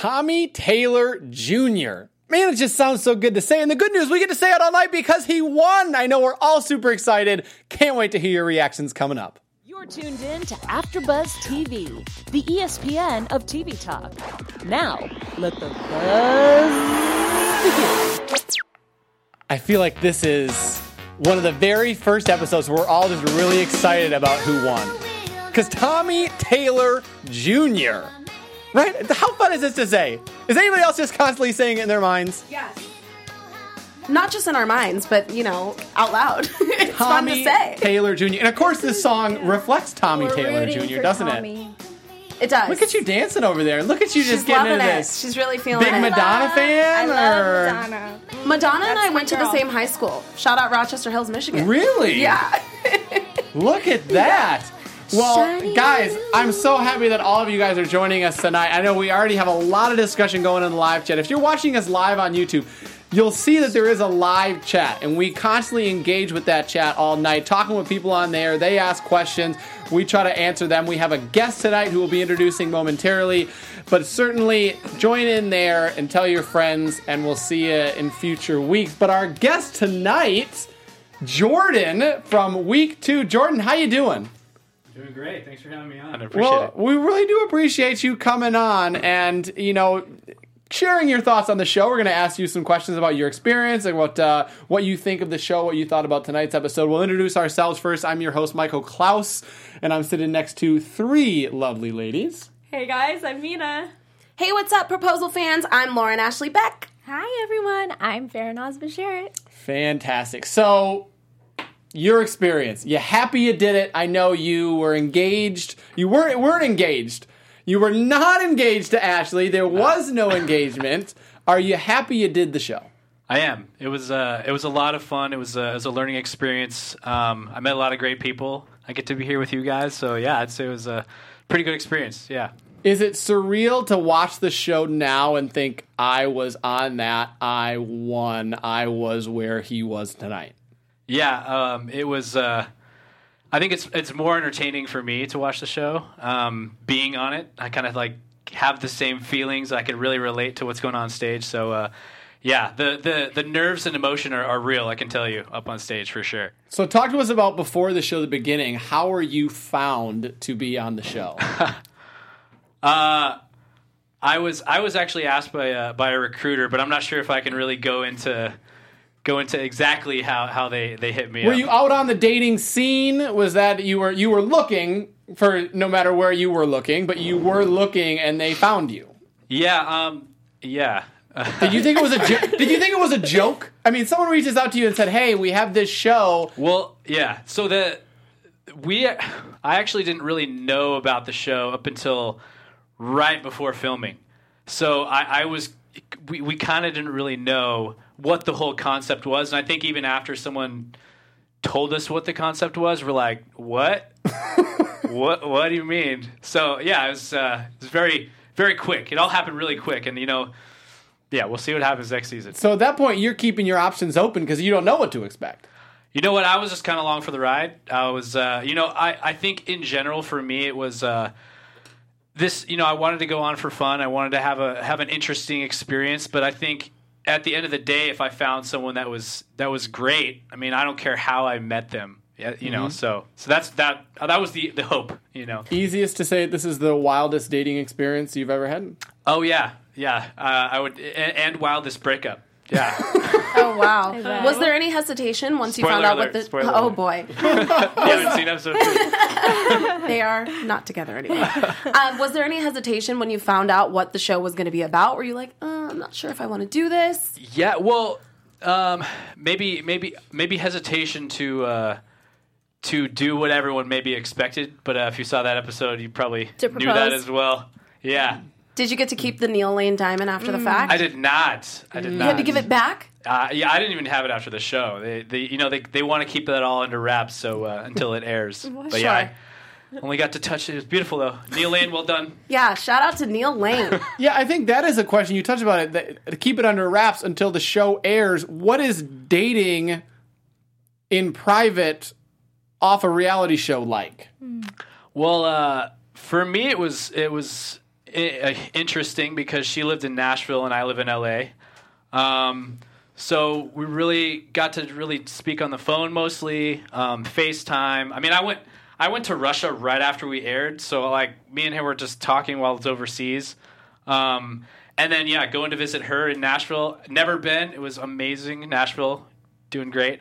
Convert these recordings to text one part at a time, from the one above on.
Tommy Taylor Jr. Man, it just sounds so good to say. And the good news, we get to say it all night because he won. I know we're all super excited. Can't wait to hear your reactions coming up. You're tuned in to AfterBuzz TV, the ESPN of TV talk. Now, let the buzz begin. I feel like this is one of the very first episodes where we're all just really excited about who won. Because Tommy Taylor Jr. Right? How fun is this to say? Is anybody else just constantly saying it in their minds? Yes. Not just in our minds, but you know, out loud. it's fun to Tommy say. Taylor Jr. And of course, this song reflects Tommy We're Taylor Jr., doesn't Tommy. it? It does. Look at you dancing over there. Look at you She's just getting loving into it. this. She's really feeling it. Big it. Madonna I fan? love or- Madonna. Madonna and I my went to the same high school. Shout out Rochester Hills, Michigan. Really? Yeah. Look at that. Well, Shiny guys, I'm so happy that all of you guys are joining us tonight. I know we already have a lot of discussion going in the live chat. If you're watching us live on YouTube, you'll see that there is a live chat, and we constantly engage with that chat all night, talking with people on there. They ask questions, we try to answer them. We have a guest tonight who we'll be introducing momentarily, but certainly join in there and tell your friends, and we'll see you in future weeks. But our guest tonight, Jordan from week two. Jordan, how you doing? Doing great. Thanks for having me on. I appreciate Well, it. we really do appreciate you coming on and, you know, sharing your thoughts on the show. We're going to ask you some questions about your experience and what uh, what you think of the show, what you thought about tonight's episode. We'll introduce ourselves first. I'm your host, Michael Klaus, and I'm sitting next to three lovely ladies. Hey guys, I'm Mina. hey, what's up, proposal fans? I'm Lauren Ashley Beck. Hi everyone, I'm Farinaz Basharat. Fantastic. So, your experience. You happy you did it? I know you were engaged. You weren't weren't engaged. You were not engaged to Ashley. There was no engagement. Are you happy you did the show? I am. It was uh, it was a lot of fun. It was a, it was a learning experience. Um, I met a lot of great people. I get to be here with you guys. So yeah, I'd say it was a pretty good experience. Yeah. Is it surreal to watch the show now and think I was on that, I won, I was where he was tonight? Yeah, um, it was. Uh, I think it's it's more entertaining for me to watch the show. Um, being on it, I kind of like have the same feelings. I can really relate to what's going on stage. So, uh, yeah, the, the the nerves and emotion are, are real. I can tell you up on stage for sure. So talk to us about before the show, the beginning. How are you found to be on the show? Uh, I was I was actually asked by a, by a recruiter, but I'm not sure if I can really go into go into exactly how, how they, they hit me Were up. you out on the dating scene? Was that you were you were looking for no matter where you were looking, but you were looking and they found you? yeah, um, yeah. Did you think it was a jo- Did you think it was a joke? I mean, someone reaches out to you and said, "Hey, we have this show." Well, yeah. So the we I actually didn't really know about the show up until right before filming. So I, I was we, we kind of didn't really know what the whole concept was, and I think even after someone told us what the concept was, we're like, "What? what? What do you mean?" So yeah, it was uh, it was very very quick. It all happened really quick, and you know, yeah, we'll see what happens next season. So at that point, you're keeping your options open because you don't know what to expect. You know what? I was just kind of along for the ride. I was, uh, you know, I, I think in general for me it was uh, this. You know, I wanted to go on for fun. I wanted to have a have an interesting experience. But I think at the end of the day, if I found someone that was that was great, I mean, I don't care how I met them. Yeah, You know, so so that's that. That was the the hope. You know. Easiest to say this is the wildest dating experience you've ever had. Oh yeah, yeah. Uh, I would and, and wildest breakup. Yeah. Oh wow! bet. Was there any hesitation once you found out alert, what the? spoiler oh alert. boy, you haven't seen episode two. they are not together anymore. um, was there any hesitation when you found out what the show was going to be about? Were you like, uh, I'm not sure if I want to do this? Yeah, well, um, maybe maybe maybe hesitation to uh, to do what everyone maybe expected, but uh, if you saw that episode, you probably knew that as well. Yeah, Did you get to keep the Neil Lane diamond after the fact? I did not. I did not. You not. had to give it back. Uh, yeah, I didn't even have it after the show. They, they you know, they they want to keep that all under wraps, so uh, until it airs. but yeah, I only got to touch it. It was beautiful though. Neil Lane, well done. Yeah, shout out to Neil Lane. Yeah, I think that is a question you touched about it. That, to keep it under wraps until the show airs. What is dating in private off a reality show like? Well, uh, for me, it was it was i- interesting because she lived in Nashville and I live in LA. Um, so we really got to really speak on the phone mostly, um, FaceTime. I mean, I went I went to Russia right after we aired, so like me and him were just talking while it's overseas. Um, and then yeah, going to visit her in Nashville. Never been. It was amazing. Nashville, doing great.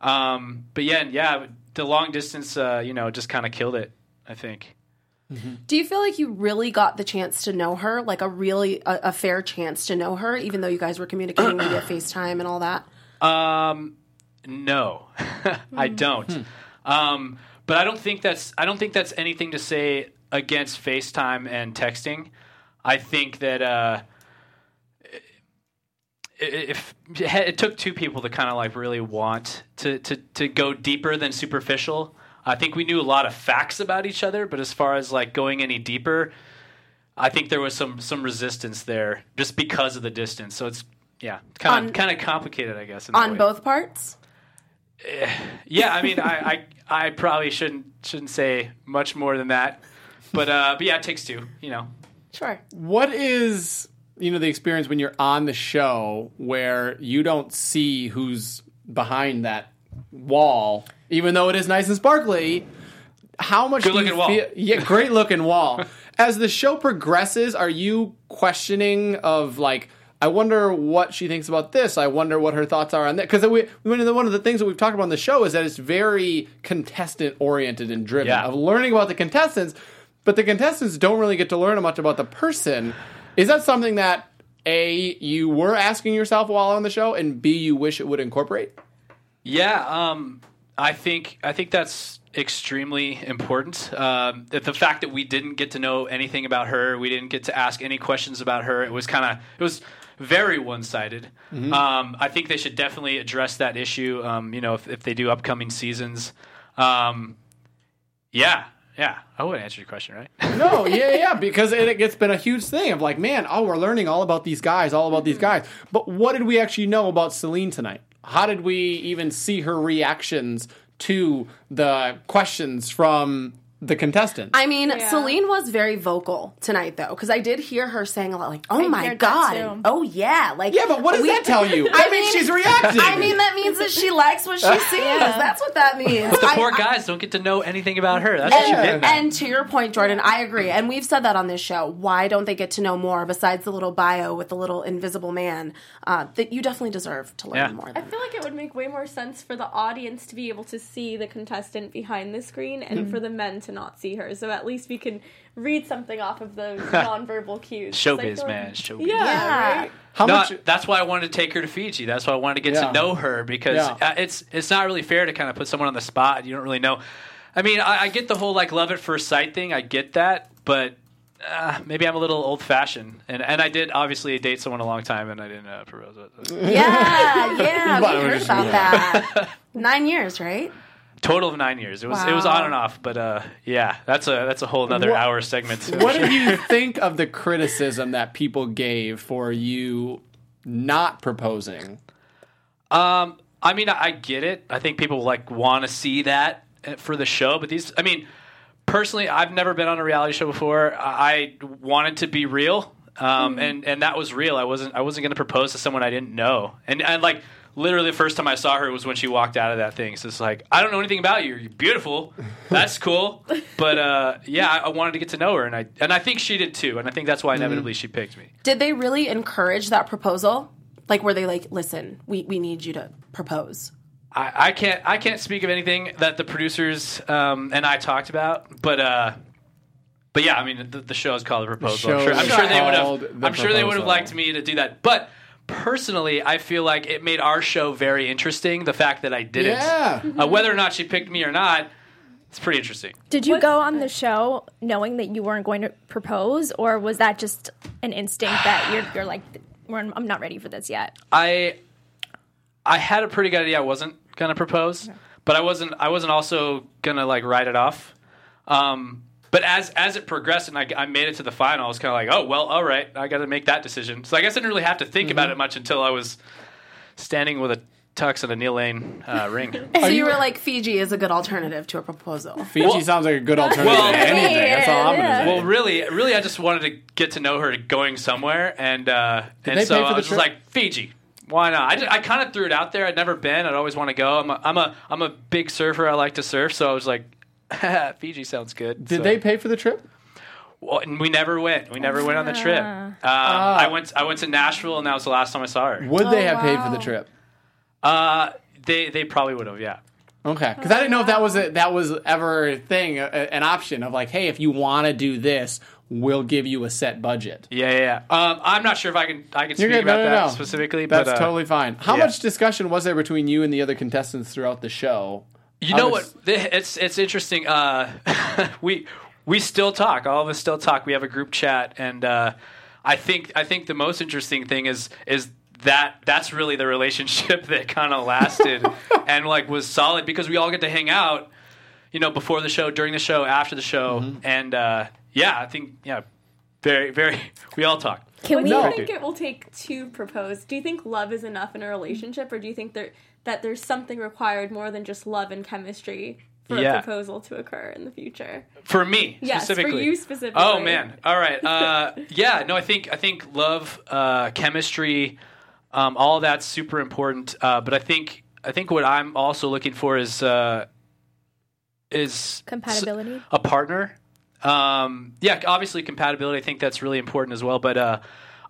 Um, but yeah, yeah, the long distance, uh, you know, just kind of killed it. I think. Do you feel like you really got the chance to know her, like a really a, a fair chance to know her, even though you guys were communicating via FaceTime and all that? Um, no, I don't. Um, but I don't think that's I don't think that's anything to say against FaceTime and texting. I think that uh, if it took two people to kind of like really want to, to to go deeper than superficial. I think we knew a lot of facts about each other, but as far as like going any deeper, I think there was some some resistance there just because of the distance. So it's yeah, kind of kind of complicated, I guess. in On both parts? Yeah, I mean, I, I I probably shouldn't shouldn't say much more than that, but uh, but yeah, it takes two. You know, Sure. What is you know the experience when you're on the show where you don't see who's behind that wall, even though it is nice and sparkly? How much? Good you wall. Yeah, great looking wall. As the show progresses, are you questioning of like? I wonder what she thinks about this. I wonder what her thoughts are on that. Because we, one of the- one of the things that we've talked about on the show is that it's very contestant oriented and driven Yeah. of learning about the contestants, but the contestants don't really get to learn much about the person. Is that something that a you were asking yourself while on the show, and b you wish it would incorporate? Yeah. Um, I think I think that's extremely important. Um, that the fact that we didn't get to know anything about her, we didn't get to ask any questions about her. It was kind of it was very one sided. Um, I think they should definitely address that issue. Um, you know, if, if they do upcoming seasons. Um, yeah, yeah. I would answer your question, right? No, yeah, yeah, because it, it's been a huge thing of like, man, oh, we're learning all about these guys, all about these guys. But what did we actually know about Celine tonight? How did we even see her reactions to the questions from the contestants? I mean, Celine was very vocal tonight, though, because I did hear her saying a lot, like, "Oh I my god," "Oh yeah," like yeah, but what does we- that tell you? I, mean, mean- she's reacting. I mean, that means that she likes what she sees. That's what that means. But The I- poor I- guys don't get to know anything about her. That's what she's Yeah. getting at. And to your point, Jordan, I agree. And we've said that on this show. Why don't they get to know more besides the little bio with the little invisible man? Uh, that you definitely deserve to learn Yeah. more. I Than. feel like it would make way more sense for the audience to be able to see the contestant behind the screen and for the men to not see her. So at least we can read something off of those nonverbal cues. I Showbiz, feel man. Showbiz. Yeah, Yeah. right? How No, much? that's why I wanted to take her to Fiji. That's why I wanted to get Yeah. to know her because Yeah. uh, it's it's not really fair to kind of put someone on the spot. You don't really know. I mean, I, I get the whole like love at first sight thing. I get that, but uh, maybe I'm a little old fashioned. And and I did obviously date someone a long time, and I didn't uh, propose. It. Yeah, yeah, we heard about that. Nine years, right? Total of nine years. It was it was Wow. on and off, but uh, yeah, that's a that's a whole another What- hour segment. what did you think of the criticism that people gave for you not proposing? Um, I mean, I, I get it. I think people like want to see that uh, for the show, but these, I mean, personally, I've never been on a reality show before. I I wanted to be real, um, and and that was real. I wasn't I wasn't going to propose to someone I didn't know, and and like literally the first time I saw her was when she walked out of that thing. So it's like I don't know anything about you. You're beautiful. That's cool, but uh, yeah, I, I wanted to get to know her, and I and I think she did too, and I think that's why inevitably she picked me. Did they really encourage that proposal? Like, were they like, listen, we, we need you to propose? I, I can't I can't speak of anything that the producers um, and I talked about, but uh, but yeah, I mean the, the show is called the proposal. I'm sure, I'm sure they would have. The I'm sure they would have liked me to do that, but. Personally, I feel like it made our show very interesting. The fact that I didn't, Yeah. uh, whether or not she picked me or not, it's pretty interesting. Did you go on the show knowing that you weren't going to propose, or was that just an instinct that you're, you're like, I'm not ready for this yet? I I had a pretty good idea I wasn't gonna propose, but I wasn't I wasn't also gonna like write it off. Um, but as as it progressed and I, I made it to the final, I was kind of like, oh well, all right, I got to make that decision. So I guess I didn't really have to think about it much until I was standing with a tux and a Neil Lane uh, ring. So you were like, Fiji is a good alternative to a proposal. Fiji Well- sounds like a good alternative Well- to anything. That's all I'm gonna say. Well, really, really, I just wanted to get to know her going somewhere, and uh, and so I was just like Fiji. Why not? I, ju- I kind of threw it out there. I'd never been. I'd always want to go. I'm a, I'm a I'm a big surfer. I like to surf, so I was like, Fiji sounds good. Did So- they pay for the trip? Well, and we never went. We never went on the trip. Um, Ah. I went. I went to Nashville, and that was the last time I saw her. Would they Oh, have paid for the trip? Uh, they they probably would have. Yeah. Okay, because I didn't know if that was a, that was ever a thing, a, a- an option of like, hey, if you want to do this, we'll give you a set budget. Yeah, yeah. yeah. Um, I'm not sure if I can I can You're speak good. about No, no, that no. specifically. That's but, uh, totally fine. How yeah. much discussion was there between you and the other contestants throughout the show? You know How what? It's it's interesting. Uh, we we still talk. All of us still talk. We have a group chat, and uh, I think I think the most interesting thing is is that that's really the relationship that kind of lasted and like was solid because we all get to hang out. You know, before the show, during the show, after the show, Mm-hmm. and uh, yeah, I think yeah, very very. We all talk. Can What we? do you No. think it will take to propose? Do you think love is enough in a relationship, or do you think there that there's something required more than just love and chemistry for Yeah. a proposal to occur in the future? For me, Yes, for you specifically. Oh man! All right. Uh, yeah. No, I think I think love, uh, chemistry, um, all that's super important. Uh, but I think I think what I'm also looking for is uh, is Compatibility? s- a partner. Um, yeah, obviously compatibility. I think that's really important as well. But uh,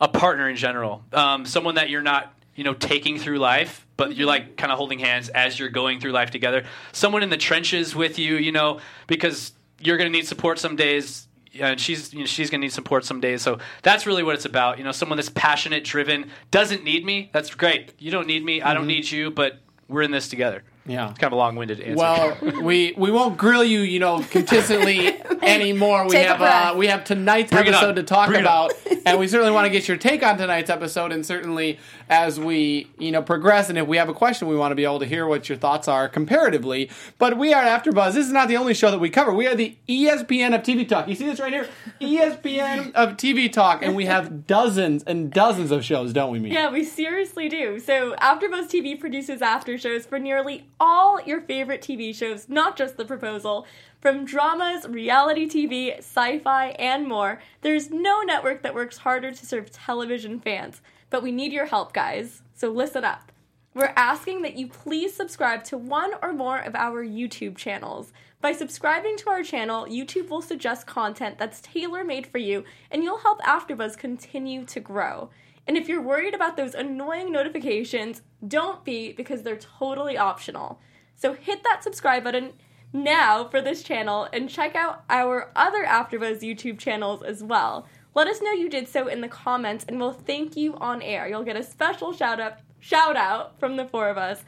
a partner in general, um, someone that you're not you know taking through life, but you're like kind of holding hands as you're going through life together. Someone in the trenches with you, you know, because you're going to need support some days. And she's you know, she's gonna need support some days, so that's really what it's about. You know, someone that's passionate, driven, doesn't need me. That's great. You don't need me. I don't mm-hmm. need you, but we're in this together. Yeah. It's kind of a long-winded answer. Well, we we won't grill you, you know, consistently anymore. We Take have breath. uh, we have tonight's Bring episode to talk Bring about, and we certainly want to get your take on tonight's episode. And certainly, as we you know progress, and if we have a question, we want to be able to hear what your thoughts are comparatively. But we are at AfterBuzz. This is not the only show that we cover. We are the ESPN of TV talk. You see this right here, ESPN of TV talk, and we have dozens and dozens of shows, don't we? Mia? Yeah, we seriously do. So, AfterBuzz TV produces after shows for nearly all your favorite TV shows, not just The Proposal. From dramas, reality TV, sci-fi, and more, there's no network that works harder to serve television fans. But we need your help, guys. So listen up. We're asking that you please subscribe to one or more of our YouTube channels. By subscribing to our channel, YouTube will suggest content that's tailor made for you, and you'll help AfterBuzz continue to grow. And if you're worried about those annoying notifications, don't be because they're totally optional. So hit that subscribe button now for this channel and check out our other AfterBuzz YouTube channels as well. Let us know you did so in the comments and we'll thank you on air. You'll get a special shout out shout out from the four of us.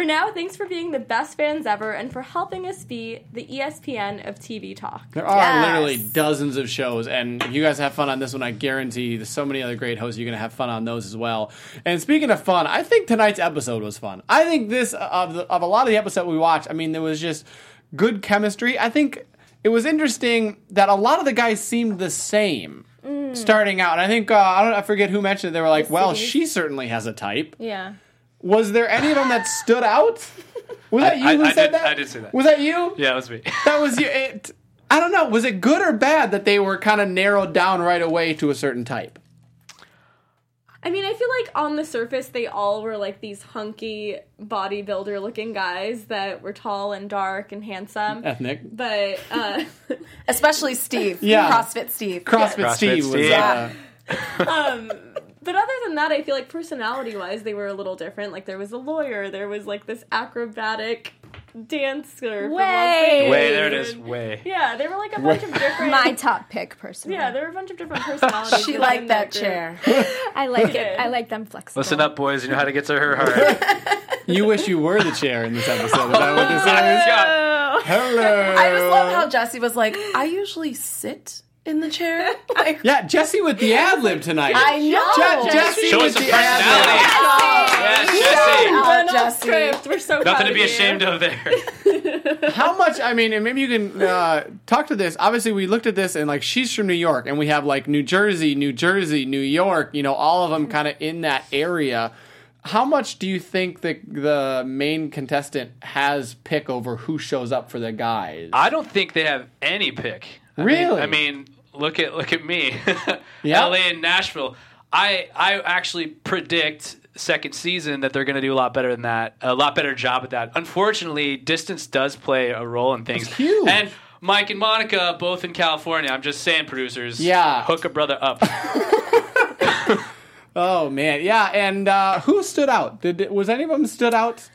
For now, thanks for being the best fans ever and for helping us be the ESPN of TV talk. There are Yes. literally dozens of shows, and if you guys have fun on this one, I guarantee there's so many other great hosts. You're going to have fun on those as well. And speaking of fun, I think tonight's episode was fun. I think this of the, of a lot of the episode we watched. I mean, there was just good chemistry. I think it was interesting that a lot of the guys seemed the same starting out. And I think uh, I don't I forget who mentioned it. They were like, "Well, she certainly has a type." Yeah. Was there any of them that stood out? Was that you I- who I said did- that? I did say that. Was that you? yeah, it was me. that was you. It, I don't know. Was it good or bad that they were kind of narrowed down right away to a certain type? I mean, I feel like on the surface they all were like these hunky bodybuilder looking guys that were tall and dark and handsome. Ethnic. But uh, Especially Steve. Yeah. CrossFit Steve. CrossFit CrossFit Steve was. Steve. Uh, um, but other than that, I feel like personality wise they were a little different. Like there was a lawyer, there was like this acrobatic dancer. Way. Vegas, Way there it is. Way. Yeah, there were like a bunch of different. My top pick, personally. yeah, there were a bunch of different personalities. She liked that group. chair. I like it. I like them flexible. Listen up, boys. You know how to get to her heart. you wish you were the chair in this episode. Is that what this is? Hello. I just love how Jesse was like, I usually sit in the chair. Like, Yeah, Jesse with the ad lib tonight. I know. Je- Jesse Show with us some the ad personality. lib. Yes, Jesse. Shout out, Run off Jesse. script. We're so Nothing to be ashamed of there. How much? I mean, and maybe you can uh, talk to this. Obviously, we looked at this and like she's from New York, and we have like New Jersey, New Jersey, New York. You know, all of them kind of in that area. how much do you think that the main contestant has pick over who shows up for the guys? I don't think they have any pick. I Really? Mean, I mean, look at look at me, Yeah. LA and Nashville. I I actually predict second season that they're going to do a lot better than that, a lot better job at that. Unfortunately, distance does play a role in things. It's huge. And Mike and Monica both in California. I'm just saying, producers. Yeah. hook a brother up. oh man, yeah. And uh, who stood out? Did was any of them stood out?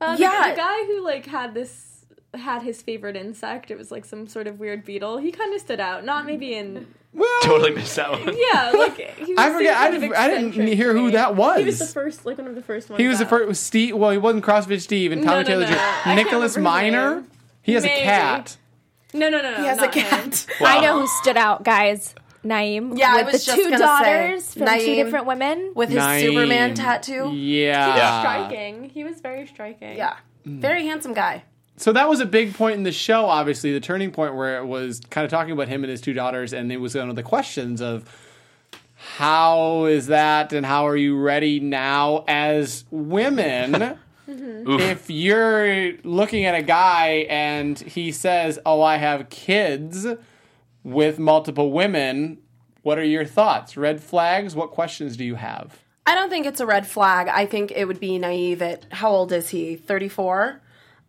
Uh, the- Yeah. the, guy who like had this had his favorite insect. It was like some sort of weird beetle. He kind of stood out. Not maybe in Well, totally missed that one. yeah, like he was I forget- I didn't- I didn't hear who that was. He was the first, like one of the first ones. He was the first. Was Steve? Well, he wasn't CrossFit Steve and Tommy No, no, Taylor no. Jr. Nicholas remember his Minor. name. He has a cat. No, no, no, no. He has a not him. cat. I know who stood out, guys. Naeem. Yeah, I with was the just two gonna daughters say, from two different women. with his Naeem. Superman tattoo. Yeah. Yeah. Striking. He was very striking. Yeah, Mm. very handsome guy. So that was a big point in the show, obviously, the turning point where it was kind of talking about him and his two daughters, and it was one of the questions of how is that and how are you ready now as women? Mm-hmm. Oof. if you're looking at a guy and he says, Oh, I have kids with multiple women, what are your thoughts? Red flags? What questions do you have? I don't think it's a red flag. I think it would be naive at how old is he? 34?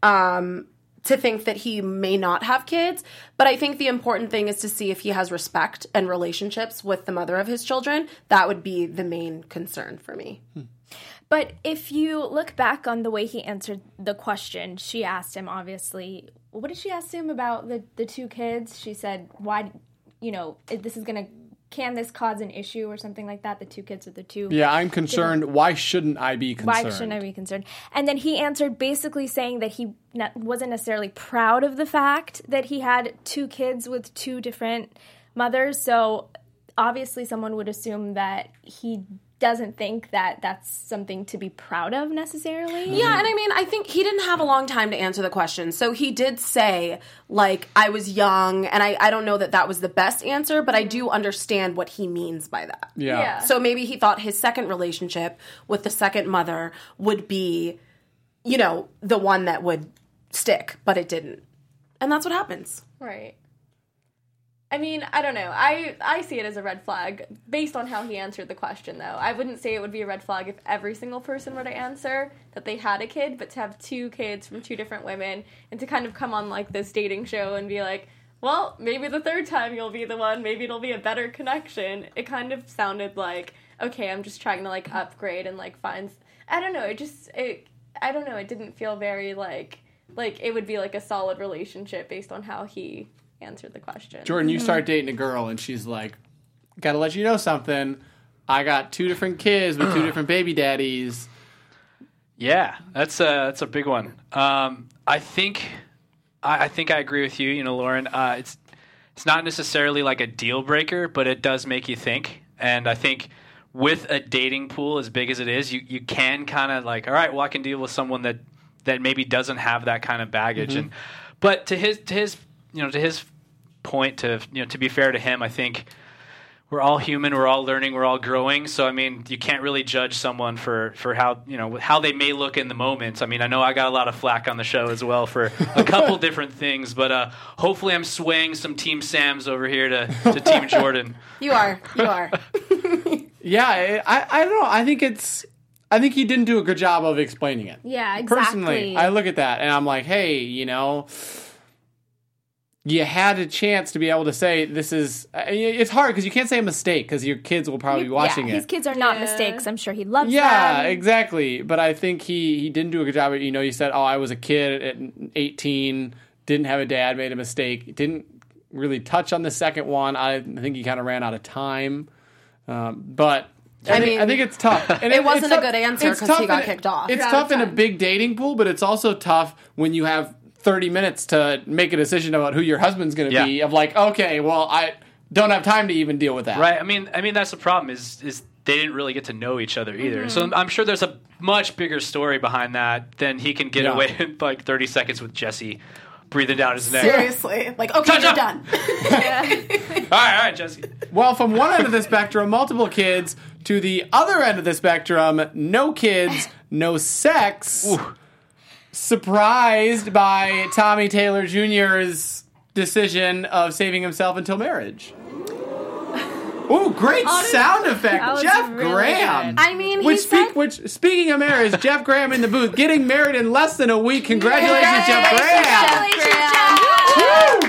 Um, to think that he may not have kids. But I think the important thing is to see if he has respect and relationships with the mother of his children. That would be the main concern for me. But if you look back on the way he answered the question, she asked him obviously, what did she ask him about the the two kids? She said, "Why, you know, this is gonna can this cause an issue or something like that? The two kids with the two Yeah, I'm concerned. Why shouldn't I be concerned? why shouldn't I be concerned? And then he answered basically saying that he wasn't necessarily proud of the fact that he had two kids with two different mothers. So obviously, someone would assume that he doesn't think that that's something to be proud of necessarily. Yeah, and I mean, I think he didn't have a long time to answer the question. So he did say, like, I was young, and I, I don't know that that was the best answer, but I mm-hmm. do understand what he means by that. Yeah. Yeah. So maybe he thought his second relationship with the second mother would be, you know, the one that would stick, but it didn't. And that's what happens. Right. I mean, I don't know. I I see it as a red flag based on how he answered the question, though. I wouldn't say it would be a red flag if every single person were to answer that they had a kid, but to have two kids from two different women and to kind of come on like this dating show and be like, well, maybe the third time you'll be the one. Maybe it'll be a better connection. It kind of sounded like, okay, I'm just trying to like upgrade and like find. I don't know. It just it. I don't know. It didn't feel very like like it would be like a solid relationship based on how he answered the question. Jordan, you start dating a girl and she's like, "Gotta let you know something. I got two different kids with two different baby daddies." Yeah, that's a that's a big one. Um, I think I, I think I agree with you. You know, Lauren, uh, it's it's not necessarily like a deal breaker, but it does make you think. And I think with a dating pool as big as it is, you you can kind of like, all right, well, I can deal with someone that that maybe doesn't have that kind of baggage. And but to his to his you know to his point to you know to be fair to him, I think we're all human we're all learning we're all growing so i mean you can't really judge someone for for how you know how they may look in the moment i mean i know i got a lot of flack on the show as well for a couple different things but uh hopefully i'm swaying some team sams over here to, to team jordan You are. You are. Yeah, I, I I don't know. I think it's. I think he didn't do a good job of explaining it. Yeah, exactly. Personally, I look at that and I'm like, hey, you know, you had a chance to be able to say this is. It's hard because you can't say a mistake because your kids will probably be watching yeah, it. His kids are not Yeah. mistakes. I'm sure he loves Yeah, them. exactly. But I think he he didn't do a good job. You know, you said, "Oh, I was a kid at 18, didn't have a dad, made a mistake." Didn't really touch on the second one. I think he kind of ran out of time. Um, but I, I think, mean, I think it's tough. And it wasn't it's a tough- good answer it's 'cause tough he got kicked off. It's tough in a big dating pool, but it's also tough when you have 30 minutes to make a decision about who your husband's going to Yeah. be. Of like, okay, well, I don't have time to even deal with that. right i mean i mean that's the problem is is they didn't really get to know each other either so mm-hmm. i'm sure there's a much bigger story behind that than he can get Yeah. away in like 30 seconds with jesse breathing down his neck. Seriously. Like, okay, Touch you're up. done. All right, all right, Jesse. Well, from one end of the spectrum, multiple kids, to the other end of the spectrum, no kids, no sex. Surprised by Tommy Taylor Jr.'s decision of saving himself until marriage. Ooh, great sound effect, Jeff really Graham. good. I mean, he Which, said. speak, which speaking of marriage, Jeff Graham in the booth, getting married in less than a week. Congratulations, Jeff Graham.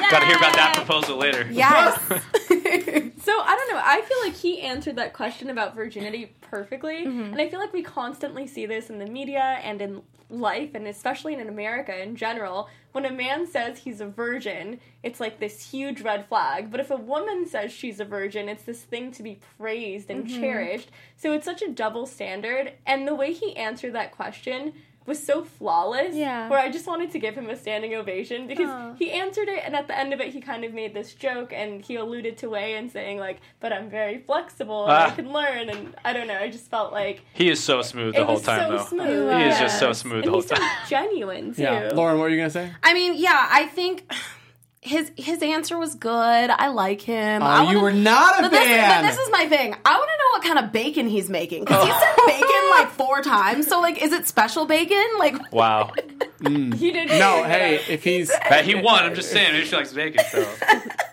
Got to hear about that proposal later. Yes. So I don't know. I feel like he answered that question about virginity perfectly, mm-hmm. and I feel like we constantly see this in the media and in life, and especially in America in general. When a man says he's a virgin, it's like this huge red flag. But if a woman says she's a virgin, it's this thing to be praised and mm-hmm. cherished. So it's such a double standard. And the way he answered that question was so flawless. Yeah. Where I just wanted to give him a standing ovation because Aw. he answered it, and at the end of it, he kind of made this joke, and he alluded to Way and saying like, "But I'm very flexible, and I Ah. can learn." And I don't know. I just felt like He is so smooth the whole time, so though. smooth. He is yeah. just so smooth the whole he's so time. genuine too. Yeah, Lauren, what were you gonna say? I mean, yeah, I think his his answer was good. I like him. Oh, you wanna- were not a But this, fan. but this is my thing. I want to know what kind of bacon he's making because he said bacon like four times. So like, is it special bacon? Like, Wow. Mm. He didn't. no, hey, that. if he's, Hey, he won. I'm just saying. Maybe she likes bacon. So.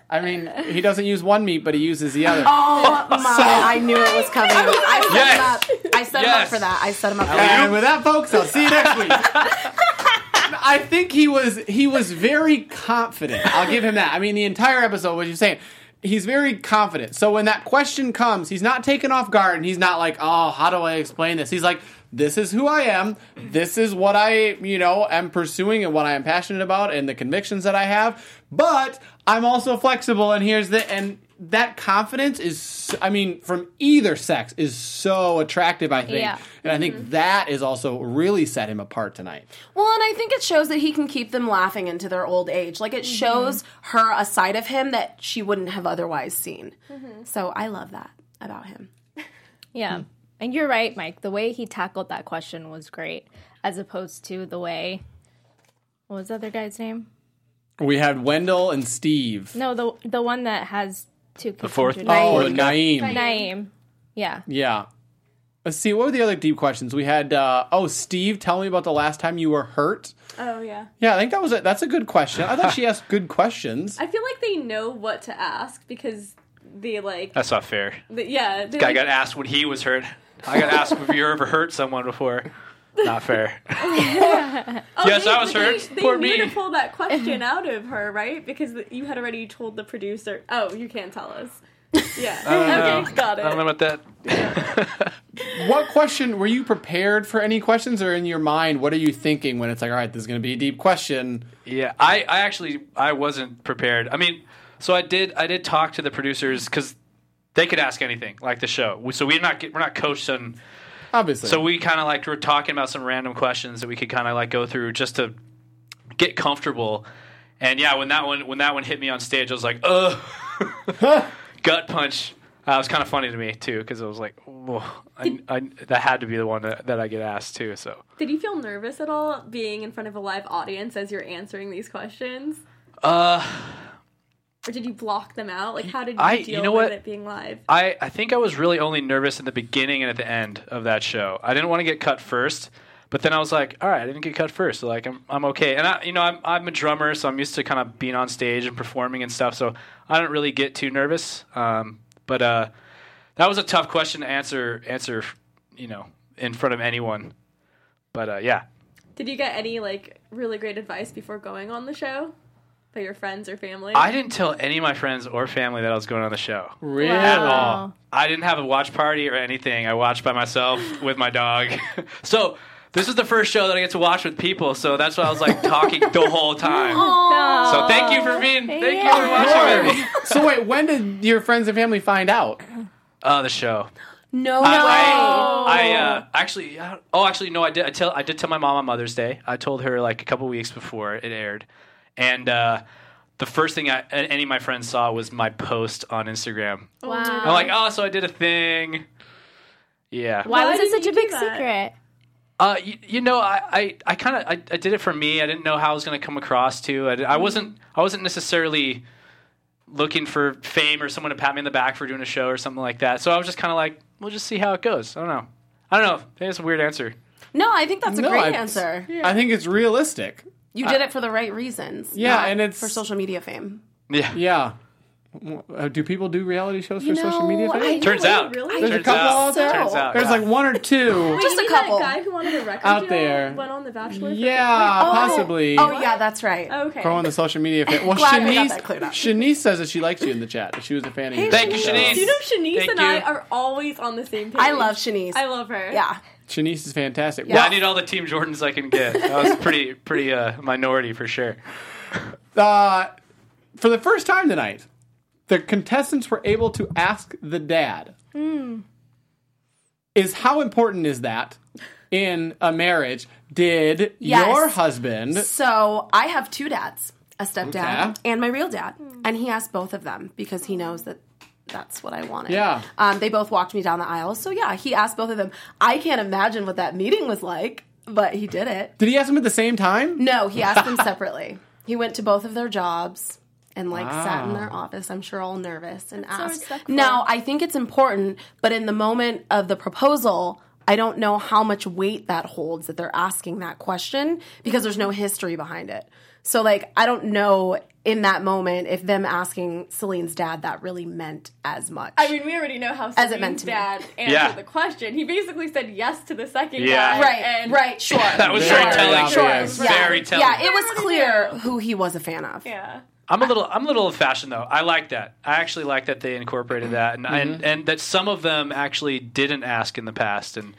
I mean, he doesn't use one meat, but he uses the other. oh my! I knew it was coming. I set Yes. him up. I set him up for that. I set him up for And that. with that, folks, I'll see you next week. I think he was he was very confident. I'll give him that. I mean, the entire episode, what you're saying, he's very confident. So when that question comes, he's not taken off guard, and he's not like, "Oh, how do I explain this?" He's like, "This is who I am. This is what I, you know, am pursuing and what I am passionate about, and the convictions that I have. But I'm also flexible, and here's the and." That confidence is i mean, from either sex is so attractive, I think. Yeah. And I think mm-hmm. that is also really set him apart tonight. Well, and I think it shows that he can keep them laughing into their old age. Like it mm-hmm. shows her a side of him that she wouldn't have otherwise seen. Mm-hmm. So I love that about him. Yeah. And you're right, Mike. The way he tackled that question was great, as opposed to the way. What was the other guy's name? We had Wendell and Steve. No, the the one that has two kids. fourth- from Oh, Judy. Naeem. Naeem. Yeah. Yeah. Let's see. What were the other deep questions? We had, uh, oh, Steve, tell me about the last time you were hurt. Oh yeah. Yeah, I think that was a, that's a good question. I thought she asked good questions. I feel like they know what to ask because they like. That's not fair. the, yeah. they, Guy like- got asked when he was hurt. I got asked if you ever hurt someone before. Not fair. Oh, Yes, they, I was they, hurt. They Poor knew me. to pull that question out of her, right? Because you had already told the producer. Oh, you can't tell us. Yeah. Okay, got it. I don't know about that. what question were you prepared for any questions or in your mind? What are you thinking when it's like, all right, this is going to be a deep question? Yeah, I, I actually I wasn't prepared. I mean, so I did I did talk to the producers because they could ask anything like the show. So we're not get- we're not coached on. Obviously. So we kind of like were talking about some random questions that we could kind of like go through just to get comfortable. And yeah, when that one when that one hit me on stage, I was like, ugh, gut punch. Uh, it was kind of funny to me too because I was like, whoa, I, I, that had to be the one that, that I get asked too. So Did you feel nervous at all being in front of a live audience as you're answering these questions? uh, Or did you block them out? Like, how did you I- deal you know with what? it being live? I, I think I was really only nervous in the beginning and at the end of that show. I didn't want to get cut first, but then I was like, all right, I didn't get cut first, so like I'm I'm okay. And I you know I'm I'm a drummer, so I'm used to kind of being on stage and performing and stuff, so I don't really get too nervous. Um, but uh, that was a tough question to answer answer, you know, in front of anyone. But uh, yeah, Did you get any, like, really great advice before going on the show? By your friends or family? I didn't tell any of my friends or family that I was going on the show. really? at all. I didn't have a watch party or anything. I watched by myself with my dog. so this is the first show that I get to watch with people. So that's why I was like talking the whole time. So thank you for being. Thank you for watching with me. so wait, when did your friends and family find out? Oh, the show. No I, way. I, I uh, actually. uh, Oh, actually, no. I did. I tell. I did tell my mom on Mother's Day. I told her like a couple weeks before it aired, and uh, the first thing I, any of my friends saw was my post on Instagram. Wow. I'm like, oh, so I did a thing. Yeah. Why, Why was it such a big secret? Uh, you, you know, I, I, I kind of I, I did it for me. I didn't know how I was going to come across to. I, I wasn't I wasn't necessarily looking for fame or someone to pat me in the back for doing a show or something like that. So I was just kind of like, we'll just see how it goes. I don't know. I don't know. Maybe it's a weird answer. No, I think that's a No, great it's- answer. I think it's realistic. You did it for the right reasons. Yeah, not and it's- for social media fame. Yeah. Yeah. Uh, do people do reality shows for social media? I fame? Turns out. really? There's a couple out. out there. Turns out. There's yeah. like one or two. Just a couple. That guy who wanted a record Out there. went on The Bachelor. for- Yeah, possibly. Oh yeah, that's right. Okay. Pro on the social media fan. Well, Glad we got Shanice, cleared up. Shanice says that she likes you in the chat. That she was a fan of you. Thank you, Shanice. Do you know Shanice Thank and you. I are always on the same page? I love Shanice. I love her. yeah. Shanice is fantastic. Yeah, I need all the Team Jordans I can get. That was pretty pretty uh, minority for sure. uh, for the first time tonight, the contestants were able to ask the dad. Is how important is that in a marriage? Did Yes. your husband? So I have two dads, a stepdad Okay. and my real dad, and he asked both of them because he knows that that's what I wanted. Yeah. Um, they both walked me down the aisle, so yeah, he asked both of them. I can't imagine what that meeting was like, but he did it. Did he ask them at the same time? No, he asked them separately. He went to both of their jobs and like sat in their office. I'm sure all nervous and so asked. respectful. now, I think it's important, but in the moment of the proposal, I don't know how much weight that holds that they're asking that question because there's no history behind it. So like I don't know in that moment if them asking Celine's dad that really meant as much. I mean, we already know how As it meant Celine's to me. dad answered Yeah. the question. He basically said yes to the second Yeah. guy. right, and right, sure. That was Very very telling. obvious. Yeah. Very telling. Yeah, it was clear who he was a fan of. Yeah. I'm a little I'm a little old fashioned though. I like that. I actually like that they incorporated that and and, mm-hmm. and that some of them actually didn't ask in the past and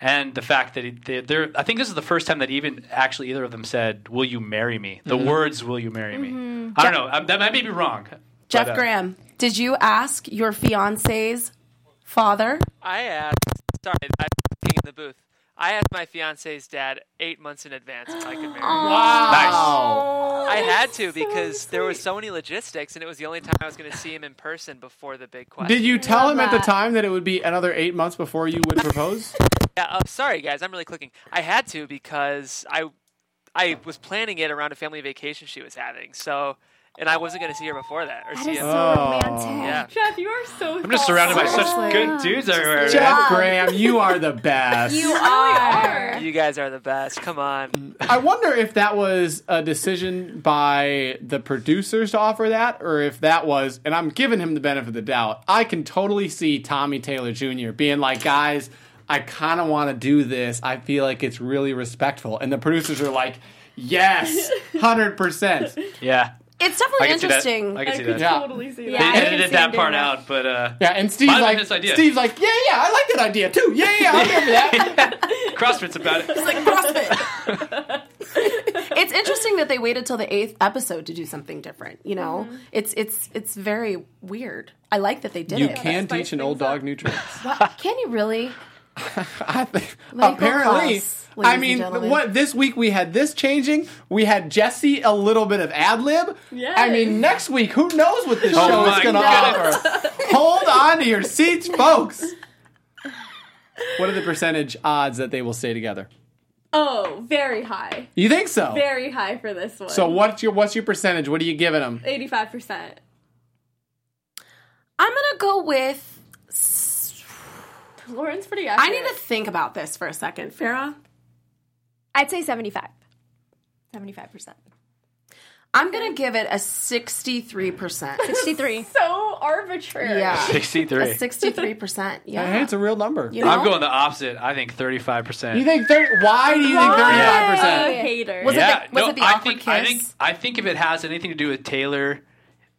and the fact that he, they, they're I think this is the first time that even actually either of them said, "Will you marry me?" The words "Will you marry me?" I don't know. Um, that might be wrong. Jeff but, uh, Graham, did you ask your fiance's father? I asked. Sorry, I'm being in the booth. I asked my fiance's dad eight months in advance if I could marry him. Wow. I had to because there was so many logistics, and it was the only time I was going to see him in person before the big question. Did you tell Love him at the time that it would be another eight months before you would propose? Yeah. Oh, sorry, guys. I'm really clicking. I had to because I, I was planning it around a family vacation she was having. So, and I wasn't going to see her before that or That see is him. so Oh. romantic. yeah. Jeff, you are so. I'm just surrounded by such Seriously. good dudes everywhere. man. Jeff Graham, you are the best. You are. You guys are the best. Come on. I wonder if that was a decision by the producers to offer that, or if that was, and I'm giving him the benefit of the doubt. I can totally see Tommy Taylor Jr. being like, guys, I kind of want to do this. I feel like it's really respectful. And the producers are like, yes, 100%. Yeah. It's I definitely can see that. interesting. I can see could that. Yeah. totally see Yeah, that. I They can edited see that him part doing out, but uh, Yeah, and Steve's Might have like, his idea. Steve's like, yeah, yeah, I like that idea too. Yeah, yeah, I remember that. CrossFit's about it. It's like CrossFit. it's interesting that they waited till the eighth episode to do something different. You know, it's it's it's very weird. I like that they did it. You it. can teach an old dog up. new tricks. What? Can you really? I think Michael apparently. Klaus, ladies I mean, what this week we had this changing. We had Jesse a little bit of ad lib. Yes. I mean, next week who knows what this Oh show is going to offer? Hold on to your seats, folks. What are the percentage odds that they will stay together? Oh, very high. You think so? Very high for this one. So what's your what's your percentage? What are you giving them? 85%. I'm gonna go with. Lauren's pretty I need to think about this for a second, Farah. I'd say 75. 75%. I'm gonna give it a sixty-three percent. 63. so arbitrary. Yeah, a 63. sixty-three percent. Yeah, Hey, it's a real number. You know? I'm going the opposite. I think 35%. You think thirty? Why do you think thirty-five A percent? hater. Was it the- was no, it the I awkward think, I think? I think if it has anything to do with Taylor,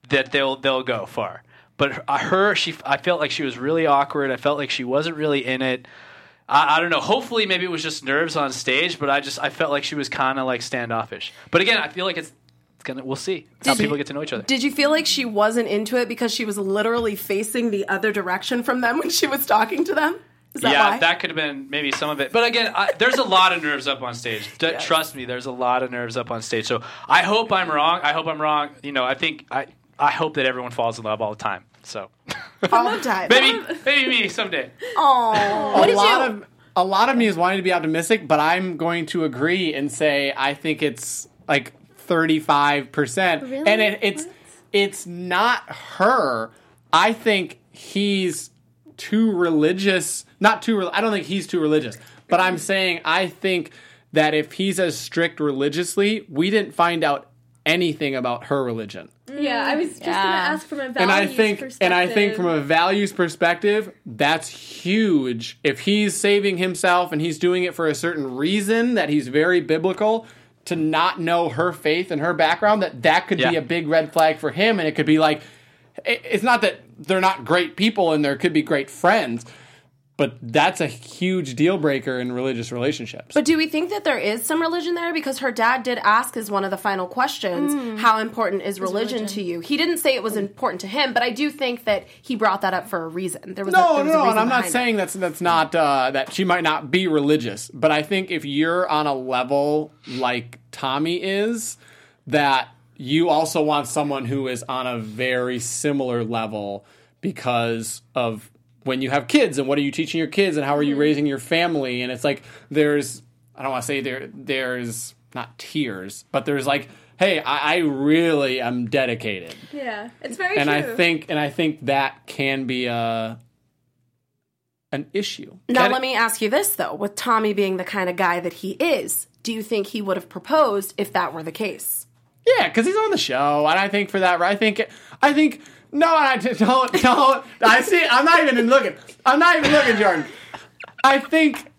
that they'll they'll go far. But her- she, I felt like she was really awkward. I felt like she wasn't really in it. I, I don't know. Hopefully, maybe it was just nerves on stage. But I just I felt like she was kind of like standoffish. But again, I feel like it's, it's gonna. We'll see. It's how Did you- people get to know each other. Did you feel like she wasn't into it because she was literally facing the other direction from them when she was talking to them? Is that yeah, why? that could have been maybe some of it. But again, I, there's a lot of nerves up on stage. D- Trust me, there's a lot of nerves up on stage. So I hope I'm wrong. I hope I'm wrong. You know, I think I I hope that everyone falls in love all the time. So all the time. maybe maybe me someday. Oh, a did lot you- of a lot of me is wanting to be optimistic, but I'm going to agree and say I think it's like 35%. Really? And it, it's it's not her. I think he's too religious. Not too re- I don't think he's too religious. But I'm saying I think that if he's as strict religiously, we didn't find out anything about her religion. Yeah, I was just Yeah. gonna ask from a values and I think perspective. and I think from a values perspective, that's huge. If he's saving himself and he's doing it for a certain reason that he's very biblical, to not know her faith and her background, that that could be a big red flag for him, and it could be like, it- it's not that they're not great people and there could be great friends, but that's a huge deal breaker in religious relationships. But do we think that there is some religion there? Because her dad did ask as one of the final questions, how important is religion, to you? He didn't say it was important to him, but I do think that he brought that up for a reason. There was a, No, there was no, and I'm not behind it. saying that's that's not uh, that she might not be religious, but I think if you're on a level like Tommy is, that you also want someone who is on a very similar level because of when you have kids and what are you teaching your kids and how are you mm-hmm. raising your family and it's like there's I don't want to say there there's not tears, but there's like hey, I, I really am dedicated yeah, it's very and true. I think and I think that can be a an issue. Now, Can- let me ask you this, though. With Tommy being the kind of guy that he is, do you think he would have proposed if that were the case? Yeah, because he's on the show, and I think for that, I think I think no, I don't don't. I see. I'm not even looking. I'm not even looking, Jordan. I think.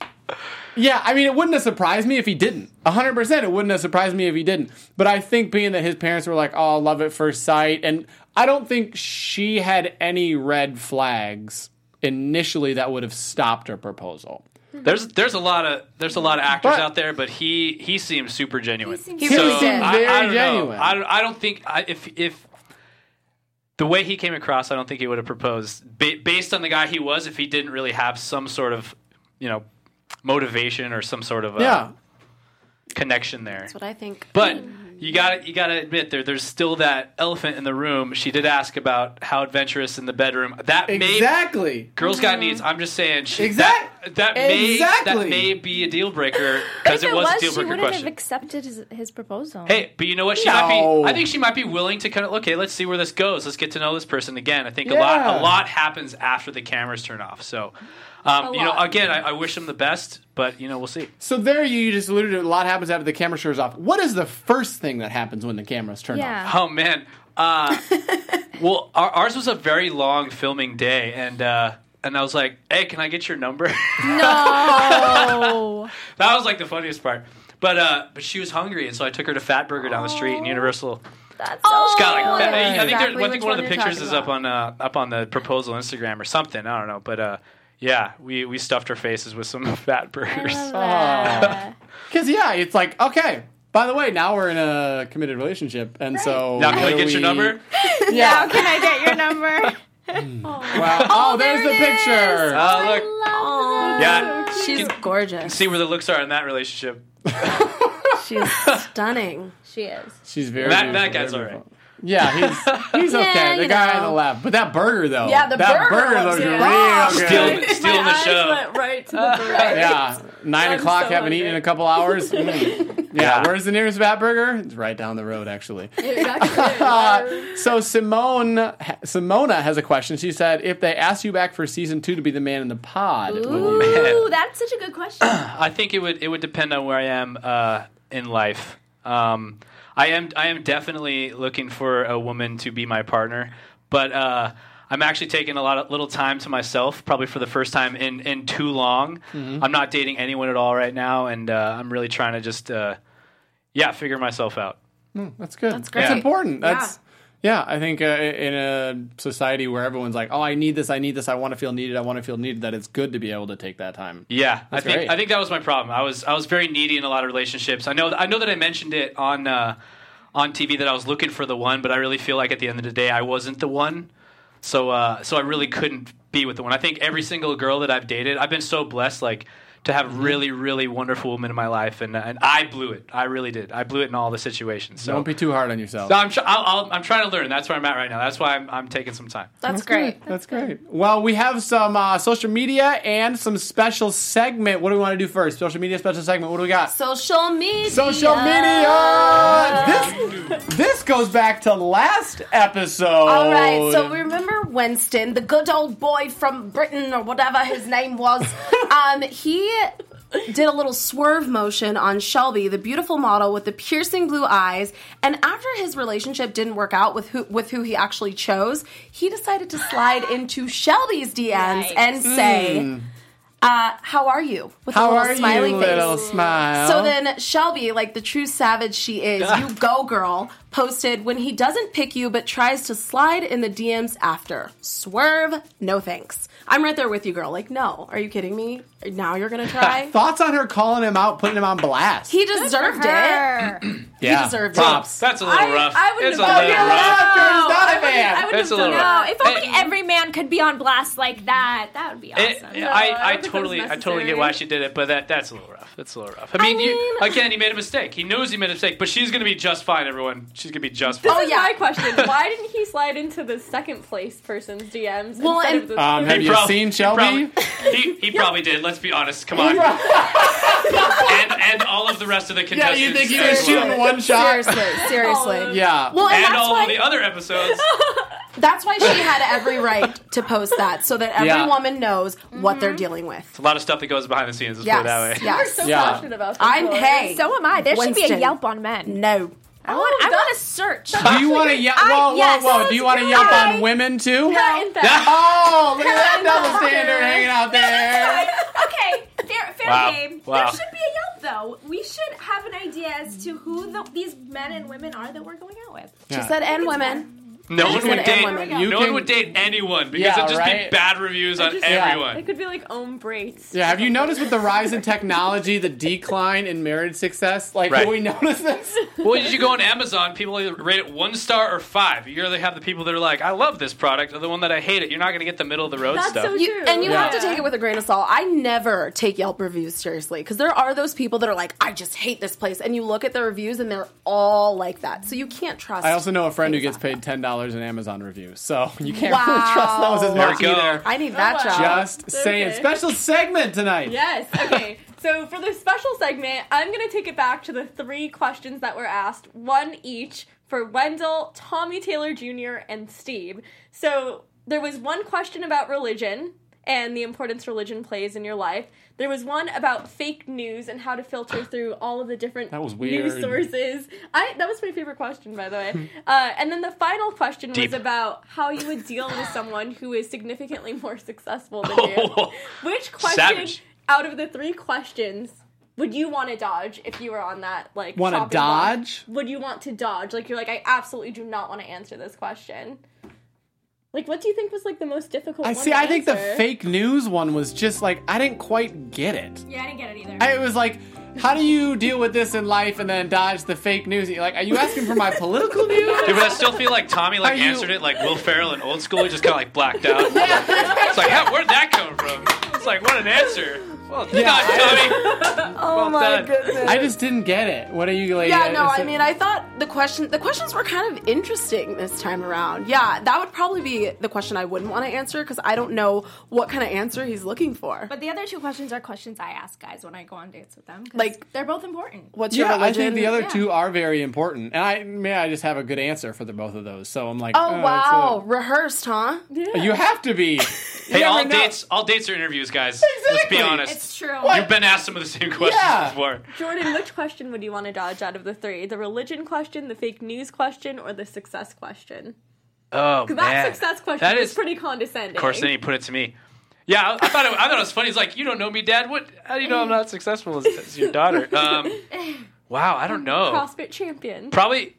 Yeah, I mean, it wouldn't have surprised me if he didn't. 100%, it wouldn't have surprised me if he didn't. But I think being that his parents were like, oh, love at first sight, and I don't think she had any red flags initially that would have stopped her proposal. There's there's a lot of there's a lot of actors But- out there, but he he seems super genuine. seems He so really did. I, Very I don't genuine. know. I don't, I don't think I, if if the way he came across, I don't think he would have proposed ba- based on the guy he was. If he didn't really have some sort of you know motivation or some sort of uh, Yeah. connection there. That's what I think. But you got to you got to admit there there's still that elephant in the room. She did ask about how adventurous in the bedroom. That may Exactly. Girls got needs. I'm just saying. She, Exact- That, that may Exactly. that may be a deal breaker because it it was, was, a deal she breaker wouldn't have question. accepted his, his proposal. Hey, but you know what? She No. might be. I think she might be willing to kind of okay. Let's see where this goes. Let's get to know this person again. I think a lot Yeah. a lot happens after the cameras turn off. So, um, you know, lot. again, I, I wish them the best, but you know, we'll see. So there you, you just alluded to a lot happens after the camera turns off. What is the first thing that happens when the cameras turn off? Yeah. Oh man. Uh, well, our, ours was a very long filming day, and uh, and I was like, "Hey, can I get your number?" No. that was like the funniest part. But uh, but she was hungry, and so I took her to Fatburger down the street in Universal. That's Oh, It's got like I know I think, exactly I think which one of the pictures talking is up on uh, up on the proposal Instagram or something. I don't know, but uh, yeah, we we stuffed our faces with some Fatburgers. that. Because yeah, it's like okay. By the way, now we're in a committed relationship, and so Now can I do get your number? Yeah. Now Can I get your number? Mm. Wow. Oh, there's the picture. Oh look, yeah. She's gorgeous. See where the looks are in that relationship. She's stunning. she is. She's very. That- that beautiful, guy's all right. Beautiful. Yeah, he's he's okay. Yeah, the you guy know. on the left, but that burger though. Yeah, the that burger looks looks real good. Stealing, stealing My the eyes show. went right to the burger. Yeah, nine I'm o'clock. so haven't eaten in a couple hours. Mm. Yeah. Yeah. where's the nearest Fatburger? It's right down the road, actually. It. So Simone Simona has a question. She said, "If they asked you back for season two to be the man in the pod, would you- Ooh, that's such a good question. I think it would it would depend on where I am uh, in life. Um, I am I am definitely looking for a woman to be my partner, but uh, I'm actually taking a lot of little time to myself, probably for the first time in in too long. I'm not dating anyone at all right now, and uh, I'm really trying to just uh, yeah figure myself out. that's good. That's great. That's important. That's yeah. I think uh, in a society where everyone's like, "Oh, I need this. I need this. I want to feel needed. I want to feel needed." That it's good to be able to take that time. Yeah, I That's think great. I think that was my problem. I was I was very needy in a lot of relationships. I know I know that I mentioned it on uh, on TV that I was looking for the one, but I really feel like at the end of the day I wasn't the one. So uh, so I really couldn't be with the one. I think every single girl that I've dated, I've been so blessed. Like to have really, really wonderful women in my life, and and I blew it. I really did. I blew it in all the situations. So Don't be too hard on yourself. So I'm tr- I'll, I'll, I'm trying to learn. That's where I'm at right now. That's why I'm, I'm taking some time. That's great. That's great. Well, we have some uh, social media and some special segment. What do we want to do first? Social media special segment. What do we got? Social media. Social media. This this goes back to last episode. All right, so remember Winston, the good old boy from Britain or whatever his name was. um, he did a little swerve motion on Shelby, the beautiful model with the piercing blue eyes. And after his relationship didn't work out with who with who he actually chose, he decided to slide into Shelby's DMs Yikes. and say, uh, "How are you?" With a little are smiley you, face. little smile? So then Shelby, like the true savage she is, you go girl, posted when he doesn't pick you but tries to slide in the DMs after. Swerve, no thanks. I'm right there with you, girl. Like, no, are you kidding me? Now you're gonna try? thoughts on her calling him out, putting him on blast. he deserved it. Her. yeah, deserved it. props. That's a little I- rough. I wouldn't it's a have little done rough. He's not a man. I wouldn't It's a have done little that. No, if only Hey. every man could be on blast like that, that would be It- awesome. I, I I don't think that totally, I totally get necessary. why she did it, but that that's a little rough. That's a little rough. I mean, you mean- again, he made a mistake. He knows he made a mistake, but she's gonna be just fine. Everyone, she's gonna be just This fine. Oh, is yeah. my question. Why didn't he slide into the second place person's DMs Well, instead and- of the Um, third? have you prob- seen he Shelby? probably- He, he probably did. Let's be honest. Come on. and and all of the rest of the yeah, contestants. you think he as was well. shooting one shot? Seriously, seriously. Yeah. Well, and, And that's all why of the other episodes. that's why she had every right to post that, so that every Yeah. woman knows what they're mm-hmm. dealing with. a lot of stuff that goes behind the scenes. Let's Yes, put it that way. You're yes. so Yeah. passionate about this. I'm Laura. hey. so am I. There should be a Winston. Yelp on men. No. I want. Oh, I want to search. Do you want to yell? I- Whoa, whoa, yes, whoa! Do you want to yelp on women too? Cat and theft. Oh, look at that double standard hanging out there. okay, fair, fair Wow. game. Wow. There should be a Yelp though. We should have an idea as to who the, these men and women are that we're going out with. She said, and women. No one would date. women. You no can- one would date anyone because Yeah, it'd just right? be bad reviews on just- everyone. It could be like own Brates. Yeah, have you noticed with the rise in technology, the decline in marriage success? Like, Right. have we noticed this? Well, did you go on Amazon? People either rate it one star or five. You either have the people that are like, "I love this product," or the one that I hate it. You're not going to get the middle of the road That's stuff. so You, and you have to Yeah. take it with a grain of salt. I never take Yelp reviews seriously because there are those people that are like, I just hate this place. And you look at the reviews and they're all like that. So you can't trust. I also know a friend who gets paid ten dollars in Amazon reviews, so you can't Wow. really trust those as There much either. I need that wow. job. Just saying. Special segment tonight. Yes. Okay. so for the special segment, I'm gonna take it back to the three questions that were asked, one each for Wendell, Tommy Taylor Jr., and Steve. So there was one question about religion and the importance religion plays in your life. There was one about fake news and how to filter through all of the different That was news weird. sources. I that was my favorite question, by the way. uh, and then the final question Deep. was about how you would deal with someone who is significantly more successful than you. Which question Savage. out of the three questions would you want to dodge if you were on that like chopping block? dodge? Would you want to dodge? Like you're like, I absolutely do not want to answer this question. Like, what do you think was like the most difficult? I one see. to I think the fake news one was just like I didn't quite get it. Yeah, I didn't get it either. I, it was like, how do you deal with this in life and then dodge the fake news? You're like, are you asking for my political news? Dude, but I still feel like Tommy like Are you- answered it like Will Ferrell in Old School. He just kind of like blacked out. It's like, how, where'd that come from? It's like, what an answer. Well Yeah, done, I- Tommy. Oh Well my done. goodness. I just didn't get it. What are you like? yeah, no, I mean, I thought the question, the questions were kind of interesting this time around. Yeah, that would probably be the question I wouldn't want to answer because I don't know what kind of answer he's looking for. but the other two questions are questions I ask guys when I go on dates with them. Like- they're both important. What's your Yeah, I think the other Yeah. two are very important, and I may I just have a good answer for the both of those. So I'm like, Oh uh, wow, rehearsed, huh? it's a- you have to be. Hey, all know. dates, all dates are interviews, guys. Exactly. Let's be honest. It's true. You've been asked some of the same questions Yeah. before. Jordan, which question would you want to dodge out of the three? The religion question, the fake news question, or the success question? Oh man, that success question That is is- pretty condescending. Of course, then he put it to me. Yeah, I, I thought it, I thought it was funny. He's like, "You don't know me, Dad. What? How do you know I'm not successful as, as your daughter?" Um, wow, I don't know. CrossFit champion. Probably,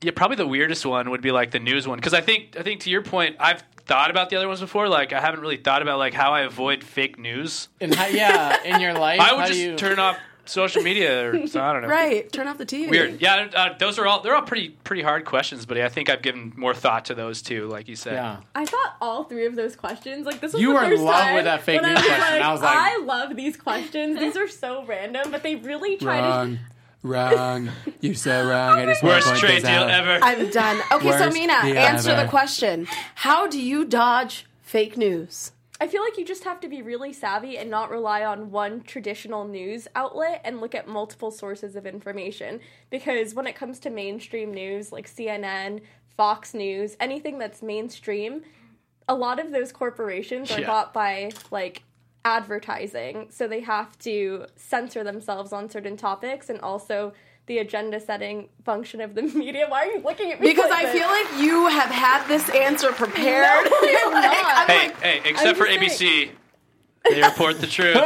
yeah, probably the weirdest one would be like the news one because I think I think to your point, I've thought about the other ones before. Like I haven't really thought about like how I avoid fake news. And how, yeah, in your life, I how would do just you? turn off. social media, or so I don't know. Right. Turn off the TV. Weird. Yeah, uh, those are all they're all pretty pretty hard questions, but I think I've given more thought to those too, like you said. Yeah. I thought all three of those questions, like this was You the were in love time with that fake news I question. Like, I was like- I love these questions. These are so random, but they really try to. Wrong. Wrong. You're so wrong. I just Worst trade deal ever. I'm done. Okay, so Worst Mina, deal answer ever. the question. How do you dodge fake news? I feel like you just have to be really savvy and not rely on one traditional news outlet and look at multiple sources of information. Because when it comes to mainstream news like CNN, Fox News, anything that's mainstream, a lot of those corporations are Yeah. bought by like advertising. So they have to censor themselves on certain topics and also the agenda setting function of the media. Why are you looking at me? Because like I this? feel like you have had this answer prepared. No, I'm Like, not. Hey, like, hey, except for just ABC, they report the truth.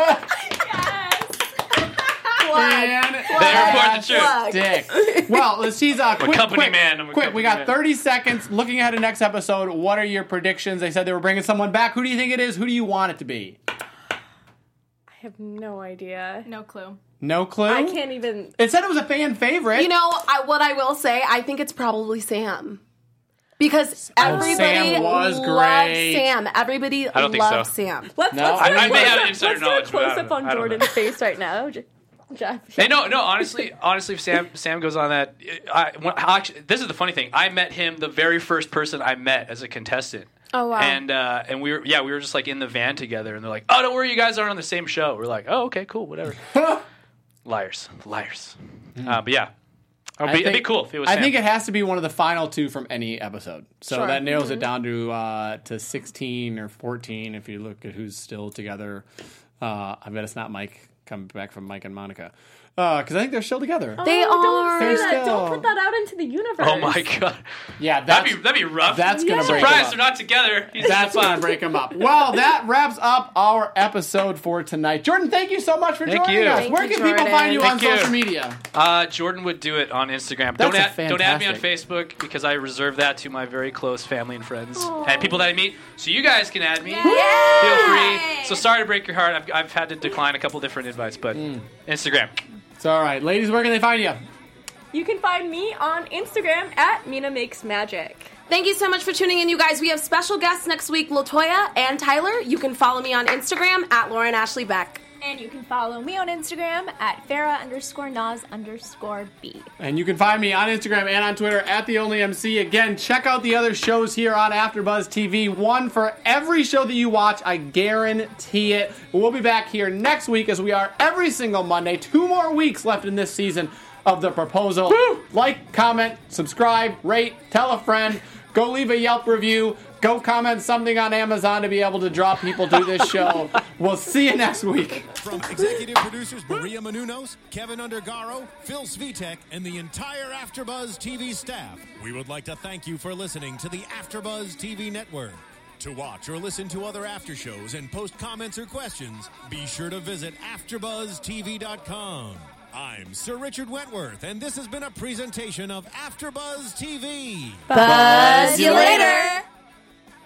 Man, They report the truth. dick. Well, let's tease quick, company quick, man, I'm a quick. company We got man. 30 seconds. Looking ahead to next episode, what are your predictions? They said they were bringing someone back. Who do you think it is? Who do you want it to be? I have no idea. No clue. No clue. I can't even. It said it was a fan favorite. You know, I, what I will say, I think it's probably Sam. Because oh, everybody Sam was loves great. Sam. Everybody I don't think loves so. Sam. Let's, No, let's I- do a I may have insider let's do a knowledge, but I close don't up on I know. Jordan's face right now, J- Jeff. Hey, no, no. Honestly, honestly, if Sam Sam goes on that, I, when, I actually, this is the funny thing. I met him the very first person I met as a contestant. Oh, wow. And uh, and we were yeah we were just like in the van together and they're like oh don't worry you guys aren't on the same show we're like oh okay cool whatever liars liars uh, but yeah it'd be, it'd be cool if it was I Sam. think it has to be one of the final two from any episode. So Sure. that narrows Mm-hmm. it down to uh, to 16 or 14 if you look at who's still together. Uh, I bet it's not Mike coming back from Mike and Monica. Because I think they're still together. They Oh, don't are. say They're that. still- Don't put that out into the universe. oh my god Yeah, that'd be that'd be rough that's going to break surprise them they're not together He's That's in the going to fun. break them up. Well, that wraps up our episode for tonight. Jordan, thank you so much for Thank joining you. us. Thank Where you, can people find you on you. social media? Uh, Jordan would do it on Instagram. That's don't a add, don't add me on Facebook because I reserve that to my very close family and friends and people that I meet. So you guys can add me. Feel free. So sorry to break your heart. I've, I've had to decline a couple different invites, but Mm. Instagram. It's all right. Ladies, where can they find you? You can find me on Instagram at Mina Makes Magic. Thank you so much for tuning in, you guys. We have special guests next week, Latoya and Tyler. You can follow me on Instagram at Lauren Ashley Beck. And you can follow me on Instagram at Farah underscore Nas underscore B. And you can find me on Instagram and on Twitter at the Only MC. Again, check out the other shows here on AfterBuzz TV. One for every show that you watch, I guarantee it. We'll be back here next week as we are every single Monday. Two more weeks left in this season of the proposal. Like, comment, subscribe, rate, tell a friend, go leave a Yelp review. Go comment something on Amazon to be able to draw people to this show. we'll see you next week. From executive producers Maria Menounos, Kevin Undergaro, Phil Svitek, and the entire AfterBuzz TV staff, we would like to thank you for listening to the AfterBuzz TV network. To watch or listen to other after shows and post comments or questions, be sure to visit AfterBuzzTV.com. I'm Sir Richard Wentworth, and this has been a presentation of AfterBuzz TV. Buzz you later.